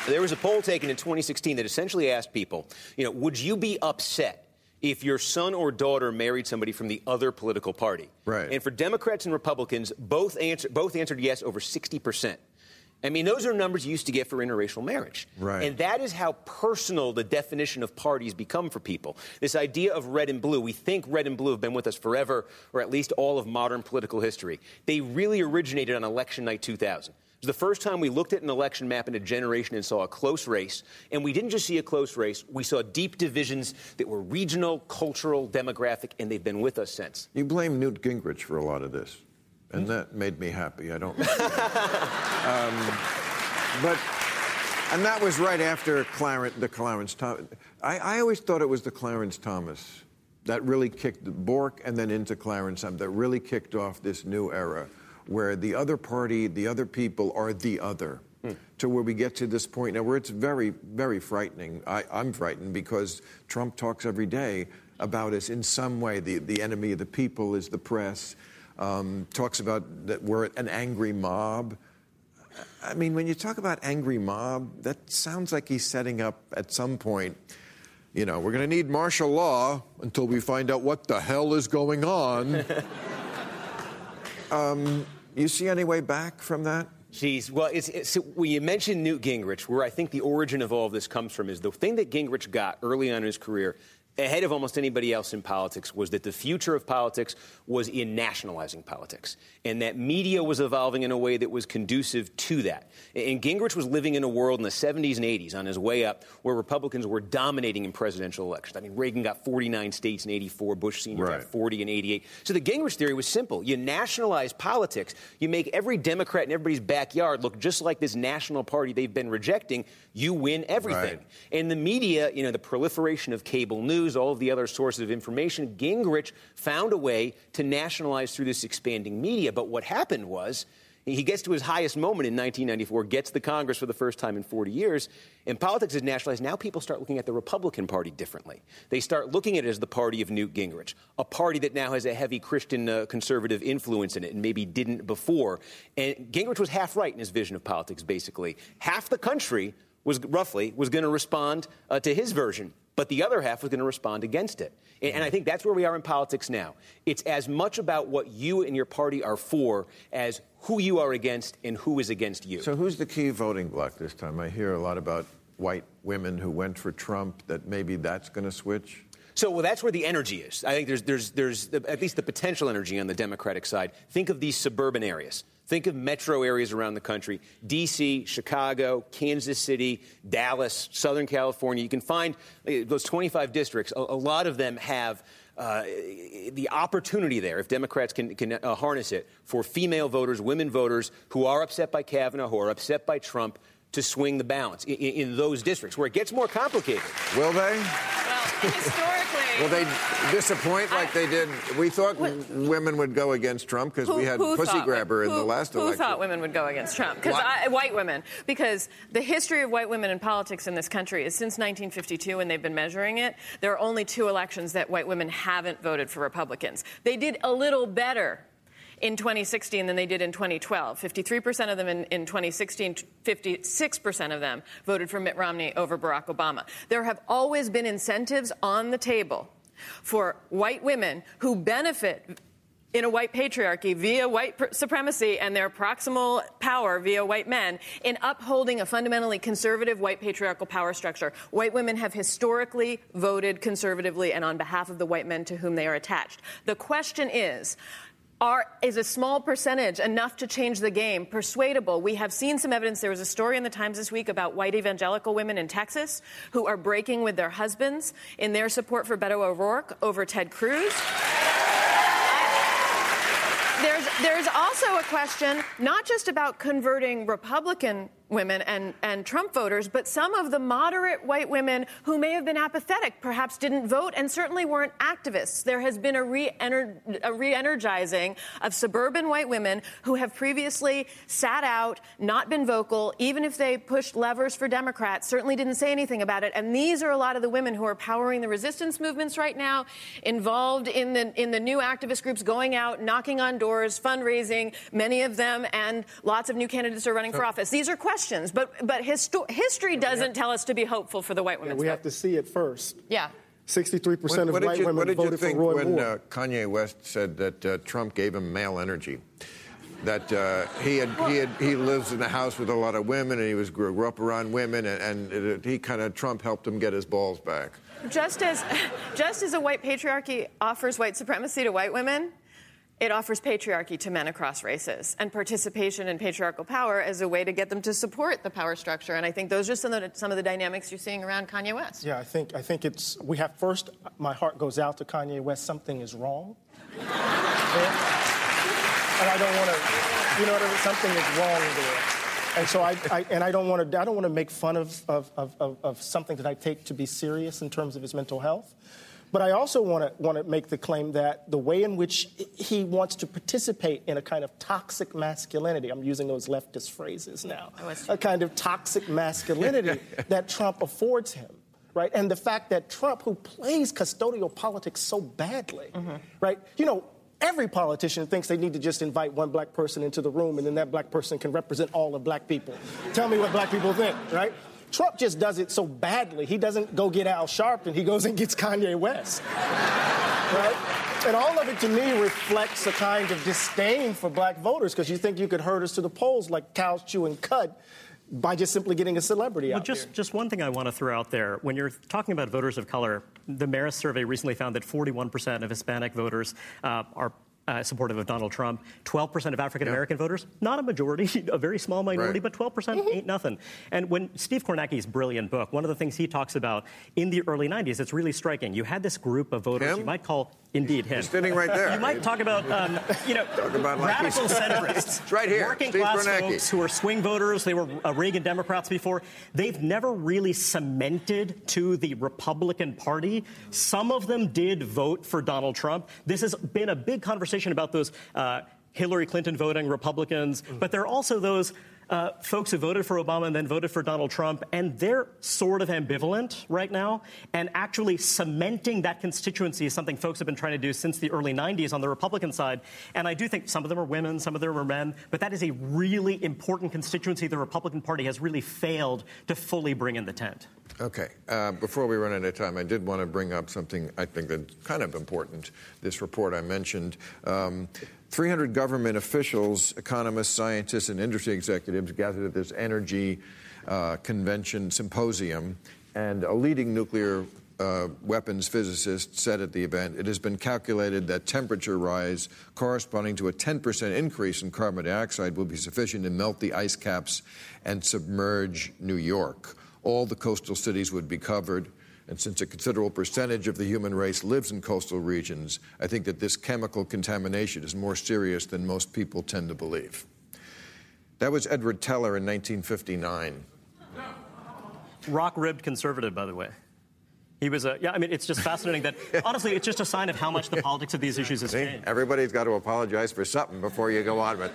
There was a poll taken in 2016 that essentially asked people, you know, would you be upset if your son or daughter married somebody from the other political party? Right. And for Democrats and Republicans, both, answer, both answered yes over 60 percent. I mean, those are numbers you used to get for interracial marriage. Right. And that is how personal the definition of parties become for people. This idea of red and blue, we think red and blue have been with us forever, or at least all of modern political history. They really originated on election night 2000. It was the first time we looked at an election map in a generation and saw a close race. And we didn't just see a close race, we saw deep divisions that were regional, cultural, demographic, and they've been with us since. You blame Newt Gingrich for a lot of this and that made me happy. I don't. um, but and that was right after Clarence, the Clarence Thomas. I, I, always thought it was the Clarence Thomas that really kicked Bork and then into Clarence that really kicked off this new era where the other party, the other people are the other. Hmm. To where we get to this point now where it's very, very frightening. I, I'm frightened because Trump talks every day about us in some way. The, the enemy of the people is the press um, talks about that we're an angry mob. I mean, when you talk about angry mob, that sounds like he's setting up at some point, you know, we're going to need martial law until we find out what the hell is going on. um, you see any way back from that? Jeez, well, it's, it's, when you mentioned Newt Gingrich, where I think the origin of all of this comes from is the thing that Gingrich got early on in his career ahead of almost anybody else in politics was that the future of politics was in nationalizing politics, and that media was evolving in a way that was conducive to that. And Gingrich was living in a world in the 70s and 80s on his way up where Republicans were dominating in presidential elections. I mean, Reagan got 49 states in 84, Bush Sr. Right. got 40 in 88. So the Gingrich theory was simple. You nationalize politics, you make every Democrat in everybody's backyard look just like this national party they've been rejecting, you win everything. Right. And the media, you know, the proliferation of cable news, all of the other sources of information, Gingrich found a way to nationalize through this expanding media. But what happened was he gets to his highest moment in 1994, gets the Congress for the first time in 40 years, and politics is nationalized. Now people start looking at the Republican Party differently. They start looking at it as the party of Newt Gingrich, a party that now has a heavy Christian uh, conservative influence in it and maybe didn't before. And Gingrich was half right in his vision of politics, basically. Half the country was roughly was going to respond uh, to his version but the other half was going to respond against it. And, and, I think that's where we are in politics now. It's as much about what you and your party are for as who you are against and who is against you. So, who's the key voting bloc this time? I hear a lot about white women who went for Trump, that maybe that's going to switch. So, well, that's where the energy is. I think there's, there's, there's at least the potential energy on the Democratic side. Think of these suburban areas. Think of metro areas around the country D.C., Chicago, Kansas City, Dallas, Southern California. You can find uh, those 25 districts, a, a lot of them have. Uh, the opportunity there, if Democrats can, can uh, harness it, for female voters, women voters who are upset by Kavanaugh, who are upset by Trump, to swing the balance in, in, those districts where it gets more complicated. Will they? Well, historically. Will they disappoint like they did? We thought women would go against Trump because we had Pussy thought, Grabber who, in the last who election. Who thought women would go against Trump? Because white women. Because the history of white women in politics in this country is since 1952, and they've been measuring it. There are only two elections that white women haven't voted for Republicans. They did a little better in 2016 than they did in 2012. 53% of them in, in 2016, 56% of them voted for Mitt Romney over Barack Obama. There have always been incentives on the table for white women who benefit in a white patriarchy via white supremacy and their proximal power via white men in upholding a fundamentally conservative white patriarchal power structure. White women have historically voted conservatively and on behalf of the white men to whom they are attached. The question is, are, is a small percentage enough to change the game persuadable? We have seen some evidence. There was a story in the Times this week about white evangelical women in Texas who are breaking with their husbands in their support for Beto O'Rourke over Ted Cruz. There's, there's also a question not just about converting Republican women and, and Trump voters, but some of the moderate white women who may have been apathetic, perhaps didn't vote, and certainly weren't activists. There has been a re energizing of suburban white women who have previously sat out, not been vocal, even if they pushed levers for Democrats, certainly didn't say anything about it. And these are a lot of the women who are powering the resistance movements right now, involved in the, in the new activist groups, going out, knocking on doors, fundraising, many of them, and lots of new candidates are running for office. These are questions questions, but but histo- history doesn't tell us to be hopeful for the white women. Yeah, we have to see it first. Yeah. 63% what, of what white you, women what did voted you think for Roy when Moore. Uh, Kanye West said that uh, Trump gave him male energy? That uh, he had he had he lives in a house with a lot of women and he was grew up around women and, and it, he kind of Trump helped him get his balls back. Just as just as a white patriarchy offers white supremacy to white women, it offers patriarchy to men across races and participation in patriarchal power as a way to get them to support the power structure. And I think those are some of the, some of the dynamics you're seeing around Kanye West. Yeah, I think I think it's we have first. My heart goes out to Kanye West. Something is wrong, and I don't want to. You know, something is wrong there. And so I, I, and I don't want to I don't want to make fun of, of, of, of something that I take to be serious in terms of his mental health. But I also want to want to make the claim that the way in which he wants to participate in a kind of toxic masculinity, I'm using those leftist phrases now, a kind of toxic masculinity that Trump affords him. Right, and the fact that Trump, who plays custodial politics so badly, mm-hmm. right? You know, every politician thinks they need to just invite one black person into the room and then that black person can represent all of black people. Tell me what black people think, right? Trump just does it so badly. He doesn't go get Al Sharpton, he goes and gets Kanye West. right? And all of it to me reflects a kind of disdain for black voters because you think you could herd us to the polls like cows chewing cud by just simply getting a celebrity well, out just, here. Just one thing I want to throw out there. When you're talking about voters of color, the Marist survey recently found that 41% of Hispanic voters uh, are uh, supportive of Donald Trump. 12% of African American yep. voters, not a majority, a very small minority, right. but 12% mm-hmm. ain't nothing. And when Steve Kornacki's brilliant book, one of the things he talks about in the early 90s, it's really striking. You had this group of voters him? you might call Indeed, him. He's sitting right there. You might talk about, um, you know, about radical centrists. it's right here. Working Steve class Kornacki. folks who are swing voters. They were uh, Reagan Democrats before. They've never really cemented to the Republican Party. Some of them did vote for Donald Trump. This has been a big conversation about those uh, Hillary Clinton voting Republicans, mm. but there are also those uh, folks who voted for Obama and then voted for Donald Trump, and they're sort of ambivalent right now. And actually cementing that constituency is something folks have been trying to do since the early 90s on the Republican side. And I do think some of them are women, some of them are men, but that is a really important constituency the Republican Party has really failed to fully bring in the tent. Okay. Uh, before we run out of time, I did want to bring up something I think that's kind of important. This report I mentioned. Um, 300 government officials, economists, scientists, and industry executives gathered at this energy uh, convention symposium, and a leading nuclear uh, weapons physicist said at the event, it has been calculated that temperature rise corresponding to a 10% increase in carbon dioxide will be sufficient to melt the ice caps and submerge New York. All the coastal cities would be covered. And since a considerable percentage of the human race lives in coastal regions, I think that this chemical contamination is more serious than most people tend to believe. That was Edward Teller in 1959. Rock ribbed conservative, by the way. He was a, yeah, I mean, it's just fascinating that, honestly, it's just a sign of how much the politics of these issues has See, changed. Everybody's got to apologize for something before you go on with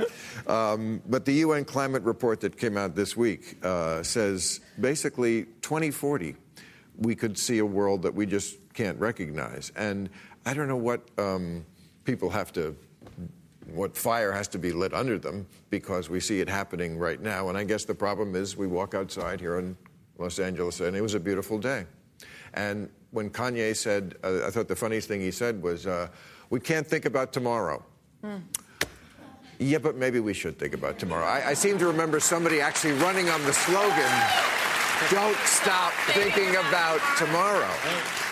it. Um, but the UN climate report that came out this week uh, says basically 2040 we could see a world that we just can't recognize. And I don't know what um, people have to what fire has to be lit under them because we see it happening right now. And I guess the problem is we walk outside here in Los Angeles and it was a beautiful day. And when Kanye said, uh, I thought the funniest thing he said was, uh, We can't think about tomorrow. Hmm. Yeah, but maybe we should think about tomorrow. I, I seem to remember somebody actually running on the slogan, Don't stop thinking about tomorrow.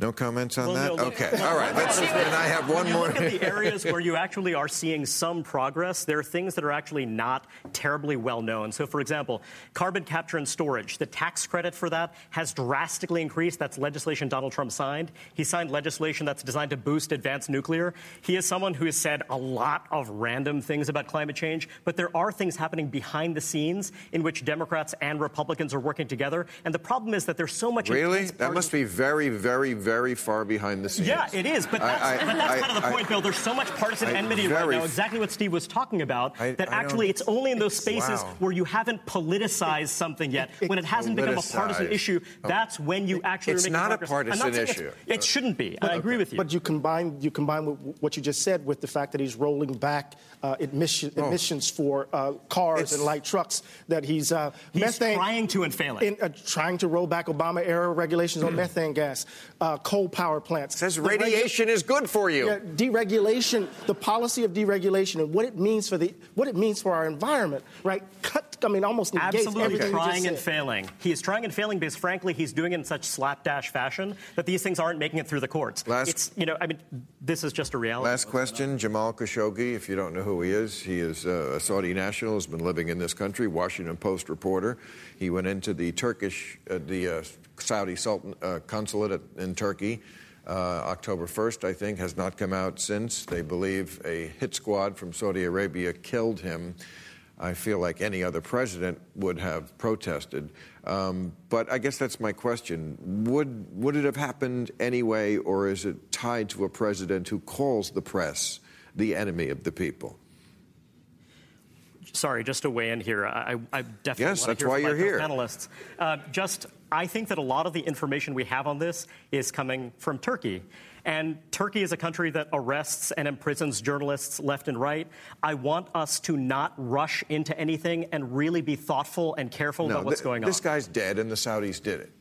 No comments on well, that? No, okay. All right. Let's, and I have one more. Look at the areas where you actually are seeing some progress. There are things that are actually not terribly well known. So, for example, carbon capture and storage. The tax credit for that has drastically increased. That's legislation Donald Trump signed. He signed legislation that's designed to boost advanced nuclear. He is someone who has said a lot of random things about climate change, but there are things happening behind the scenes in which Democrats and Republicans are working together. And the problem is that there's so much. Really? That must be very, very, very very far behind the scenes. Yeah, it is. But that's, I, I, but that's I, kind of the point, Bill. There's so much partisan enmity right now, exactly what Steve was talking about, that actually it's only in those spaces wow. where you haven't politicized something yet. It, when it hasn't become a partisan issue, oh. that's when you actually it's are making not progress. a partisan issue. It shouldn't be. But, I agree with you. But you combine you combine what you just said with the fact that he's rolling back uh, admission, oh. emissions for uh, cars it's, and light trucks. That he's uh, he's methane, trying to and failing. In, uh, trying to roll back Obama era regulations on methane gas, uh, coal power plants. It says radiation regu- is good for you. Yeah, deregulation, the policy of deregulation, and what it means for the what it means for our environment. Right? Cut. I mean, almost negates Absolutely everything trying and said. failing. He is trying and failing because, frankly, he's doing it in such slapdash fashion that these things aren't making it through the courts. Last, it's you know, I mean, this is just a reality. Last question, Jamal Khashoggi. If you don't know who he is, he is uh, a Saudi national. Has been living in this country. Washington Post reporter. He went into the Turkish, uh, the uh, Saudi Sultan uh, consulate at, in Turkey. Uh, October 1st, I think, has not come out since. They believe a hit squad from Saudi Arabia killed him. I feel like any other president would have protested. Um, but I guess that's my question. Would, would it have happened anyway, or is it tied to a president who calls the press the enemy of the people? Sorry, just to weigh in here. I, I definitely yes, want that's to hear why from you're my here. panelists. Uh, just, I think that a lot of the information we have on this is coming from Turkey. And Turkey is a country that arrests and imprisons journalists left and right. I want us to not rush into anything and really be thoughtful and careful no, about what's th- going on. This guy's dead, and the Saudis did it.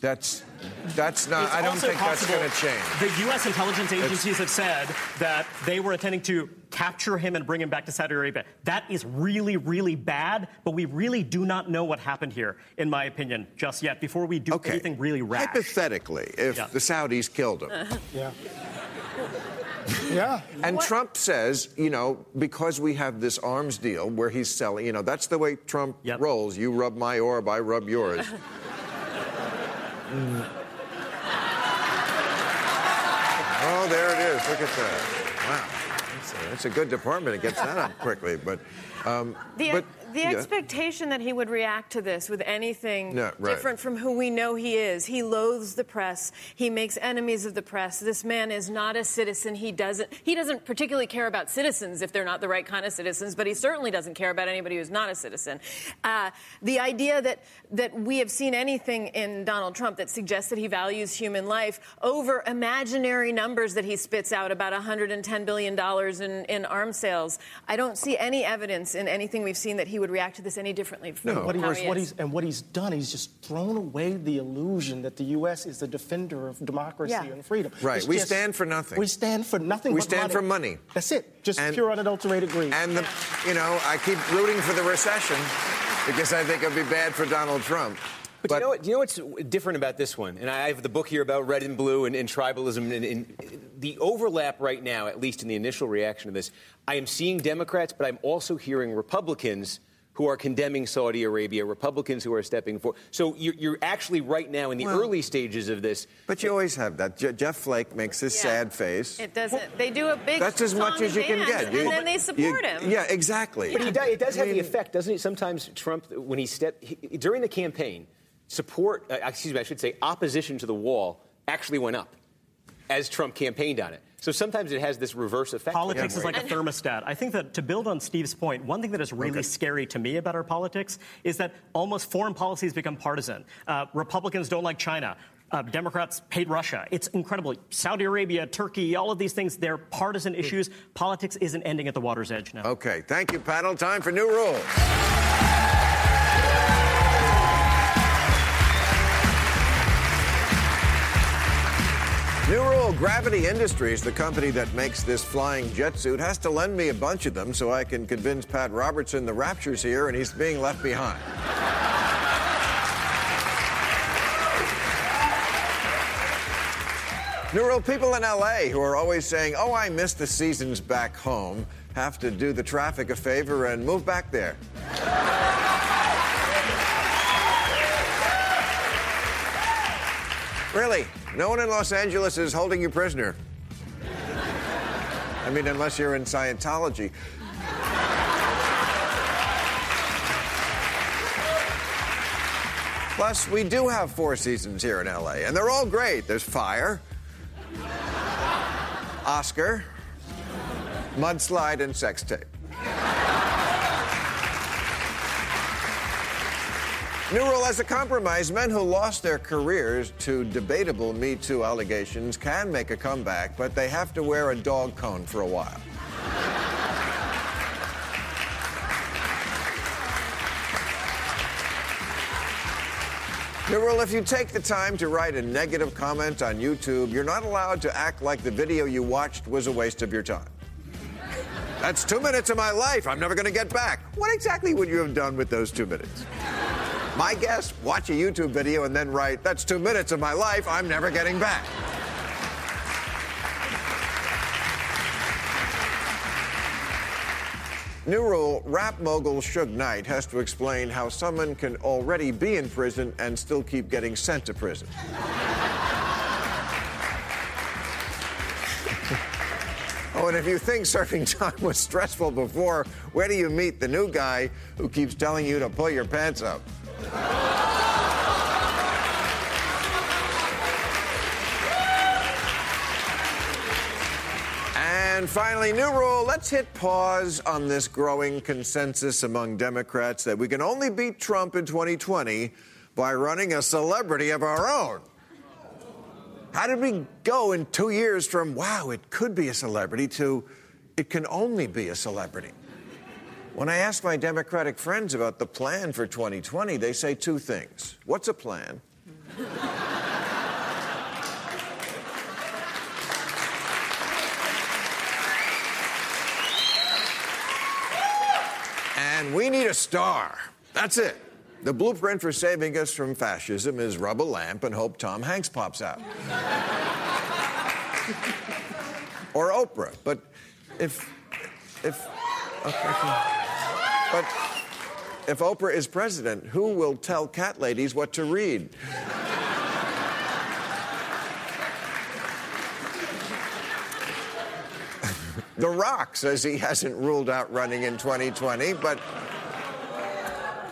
That's that's not. It's I don't think that's going to change. The U.S. intelligence agencies it's, have said that they were intending to capture him and bring him back to Saudi Arabia. That is really, really bad. But we really do not know what happened here, in my opinion, just yet. Before we do okay. anything really rash. Hypothetically, if yeah. the Saudis killed him. yeah. Yeah. And what? Trump says, you know, because we have this arms deal where he's selling, you know, that's the way Trump yep. rolls. You rub my orb, I rub yours. Mm. Oh, there it is. Look at that. Wow. That's a, good department. It gets that up quickly. But, um, but the yeah. expectation that he would react to this with anything right. different from who we know he is. He loathes the press. He makes enemies of the press. This man is not a citizen. He doesn't. He doesn't particularly care about citizens if they're not the right kind of citizens. But he certainly doesn't care about anybody who's not a citizen. Uh, the idea that that we have seen anything in Donald Trump that suggests that he values human life over imaginary numbers that he spits out about 110 billion dollars in, in arms sales. I don't see any evidence in anything we've seen that he would react to this any differently. no, what, he, was, he what he's and what he's done, he's just thrown away the illusion that the U.S. is the defender of democracy yeah. and freedom. Right, it's we just, stand for nothing. We stand for nothing. We but stand money. for money. That's it, just and, pure unadulterated greed. And the, you know, I keep rooting for the recession because I think it'll be bad for Donald Trump. But, but you, know what, you know what's different about this one? And I have the book here about red and blue and, and tribalism. And, and, the overlap right now, at least in the initial reaction to this, I am seeing Democrats, but I'm also hearing Republicans who are condemning Saudi Arabia, Republicans who are stepping forward. So you're, you're actually right now in the well, early stages of this. But you always have that. Je- Jeff Flake makes this yeah. sad face. It doesn't. They do a big. That's as much as you can get. You, and then they support you, him. Yeah, exactly. But he does, it does have the effect, doesn't it? Sometimes Trump, when he stepped he, during the campaign, support. Uh, excuse me, I should say, opposition to the wall actually went up as Trump campaigned on it. So sometimes it has this reverse effect. Politics is like a thermostat. I think that to build on Steve's point, one thing that is really okay. scary to me about our politics is that almost foreign policies become partisan. Uh, Republicans don't like China. Uh, Democrats hate Russia. It's incredible. Saudi Arabia, Turkey, all of these things, they're partisan issues. Politics isn't ending at the water's edge now. Okay. Thank you, panel. Time for new rules. Gravity Industries, the company that makes this flying jet suit, has to lend me a bunch of them so I can convince Pat Robertson the rapture's here and he's being left behind. New rule people in LA who are always saying, Oh, I miss the seasons back home, have to do the traffic a favor and move back there. Really? No one in Los Angeles is holding you prisoner. I mean, unless you're in Scientology. Plus, we do have four seasons here in LA, and they're all great. There's Fire, Oscar, Mudslide, and Sex Tape. New rule as a compromise, men who lost their careers to debatable Me Too allegations can make a comeback, but they have to wear a dog cone for a while. New rule if you take the time to write a negative comment on YouTube, you're not allowed to act like the video you watched was a waste of your time. That's two minutes of my life I'm never going to get back. What exactly would you have done with those two minutes? My guess, watch a YouTube video and then write, that's two minutes of my life I'm never getting back. New rule rap mogul Suge Knight has to explain how someone can already be in prison and still keep getting sent to prison. oh, and if you think serving time was stressful before, where do you meet the new guy who keeps telling you to pull your pants up? And finally, new rule let's hit pause on this growing consensus among Democrats that we can only beat Trump in 2020 by running a celebrity of our own. How did we go in two years from, wow, it could be a celebrity, to it can only be a celebrity? When I ask my Democratic friends about the plan for 2020, they say two things. What's a plan? and we need a star. That's it. The blueprint for saving us from fascism is rub a lamp and hope Tom Hanks pops out. or Oprah. But if. if. Okay. But if Oprah is president, who will tell cat ladies what to read? the Rock says he hasn't ruled out running in 2020, but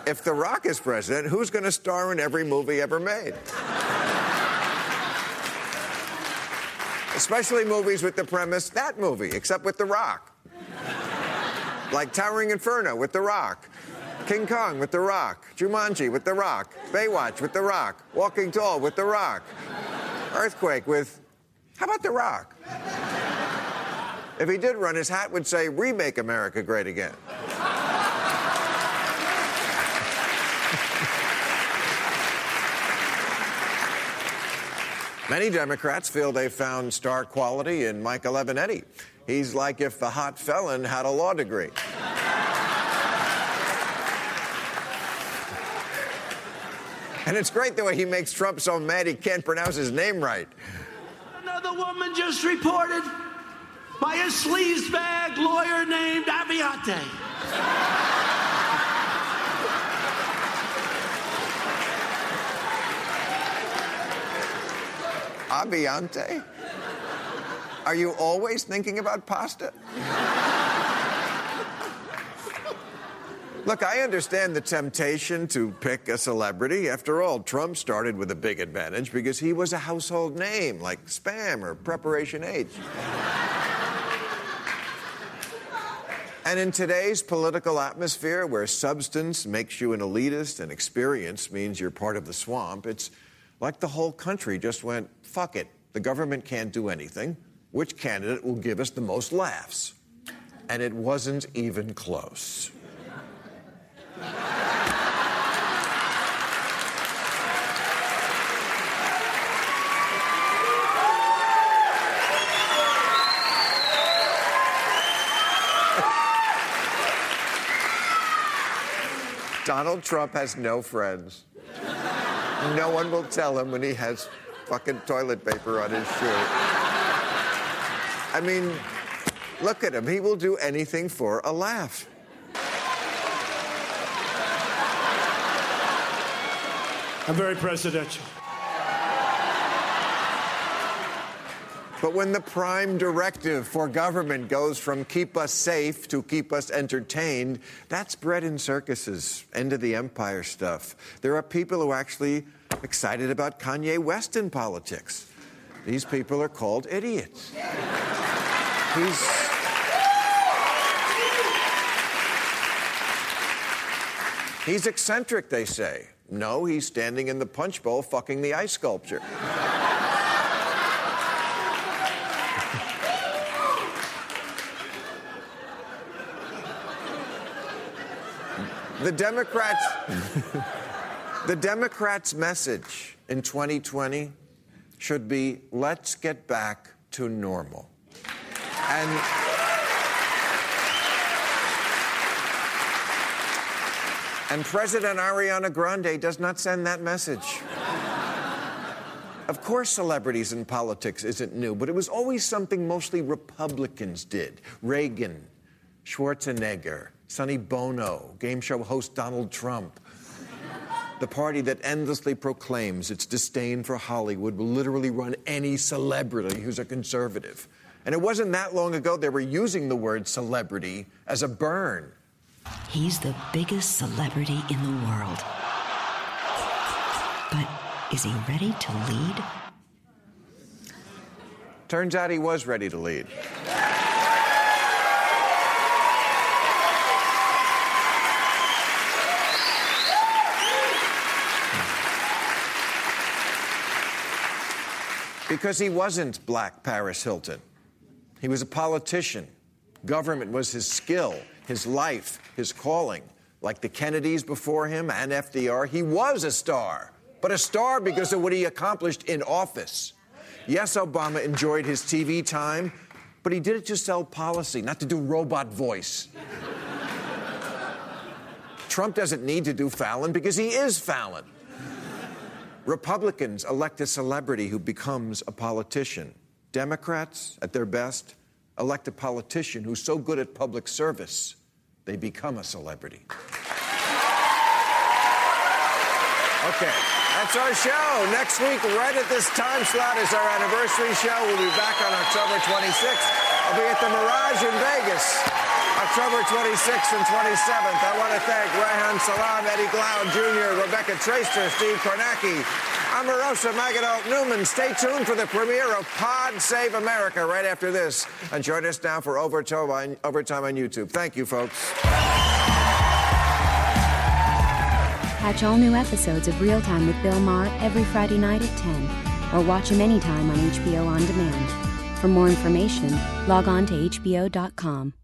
if The Rock is president, who's going to star in every movie ever made? Especially movies with the premise that movie, except with The Rock like Towering Inferno with The Rock, King Kong with The Rock, Jumanji with The Rock, Baywatch with The Rock, Walking Tall with The Rock, Earthquake with. How about The Rock? If he did run, his hat would say, Remake America Great Again. Many Democrats feel they found star quality in Michael Avenatti. He's like if the hot felon had a law degree. and it's great the way he makes Trump so mad he can't pronounce his name right. Another woman just reported by a sleazebag lawyer named Aviante. Aviante? Are you always thinking about pasta? Look, I understand the temptation to pick a celebrity. After all, Trump started with a big advantage because he was a household name like Spam or Preparation H. and in today's political atmosphere where substance makes you an elitist and experience means you're part of the swamp, it's Like the whole country just went, fuck it, the government can't do anything. Which candidate will give us the most laughs? And it wasn't even close. Donald Trump has no friends. No one will tell him when he has fucking toilet paper on his shoe. I mean, look at him. He will do anything for a laugh. I'm very presidential. But when the prime directive for government goes from keep us safe to keep us entertained, that's bread and circuses, end of the empire stuff. There are people who are actually excited about Kanye West in politics. These people are called idiots. He's. He's eccentric, they say. No, he's standing in the punch bowl fucking the ice sculpture. The Democrats, the Democrats' message in 2020 should be let's get back to normal. And And President Ariana Grande does not send that message. of course, celebrities in politics isn't new, but it was always something mostly Republicans did. Reagan, Schwarzenegger, Sonny Bono, game show host Donald Trump. The party that endlessly proclaims its disdain for Hollywood will literally run any celebrity who's a conservative. And it wasn't that long ago they were using the word celebrity as a burn. He's the biggest celebrity in the world. But is he ready to lead? Turns out he was ready to lead. Because he wasn't black Paris Hilton. He was a politician. Government was his skill, his life, his calling. Like the Kennedys before him and FDR, he was a star, but a star because of what he accomplished in office. Yes, Obama enjoyed his TV time, but he did it to sell policy, not to do robot voice. Trump doesn't need to do Fallon because he is Fallon. Republicans elect a celebrity who becomes a politician. Democrats, at their best, elect a politician who's so good at public service, they become a celebrity. Okay, that's our show. Next week, right at this time slot, is our anniversary show. We'll be back on October 26th. I'll be at the Mirage in Vegas. October 26th and 27th. I want to thank Reihan Salam, Eddie Glaude Jr., Rebecca Traister, Steve Kornacki, Omarosa Manigault Newman. Stay tuned for the premiere of Pod Save America right after this. And join us now for Overtime on, Overtime on YouTube. Thank you, folks. Catch all new episodes of Real Time with Bill Maher every Friday night at 10, or watch him anytime on HBO On Demand. For more information, log on to HBO.com.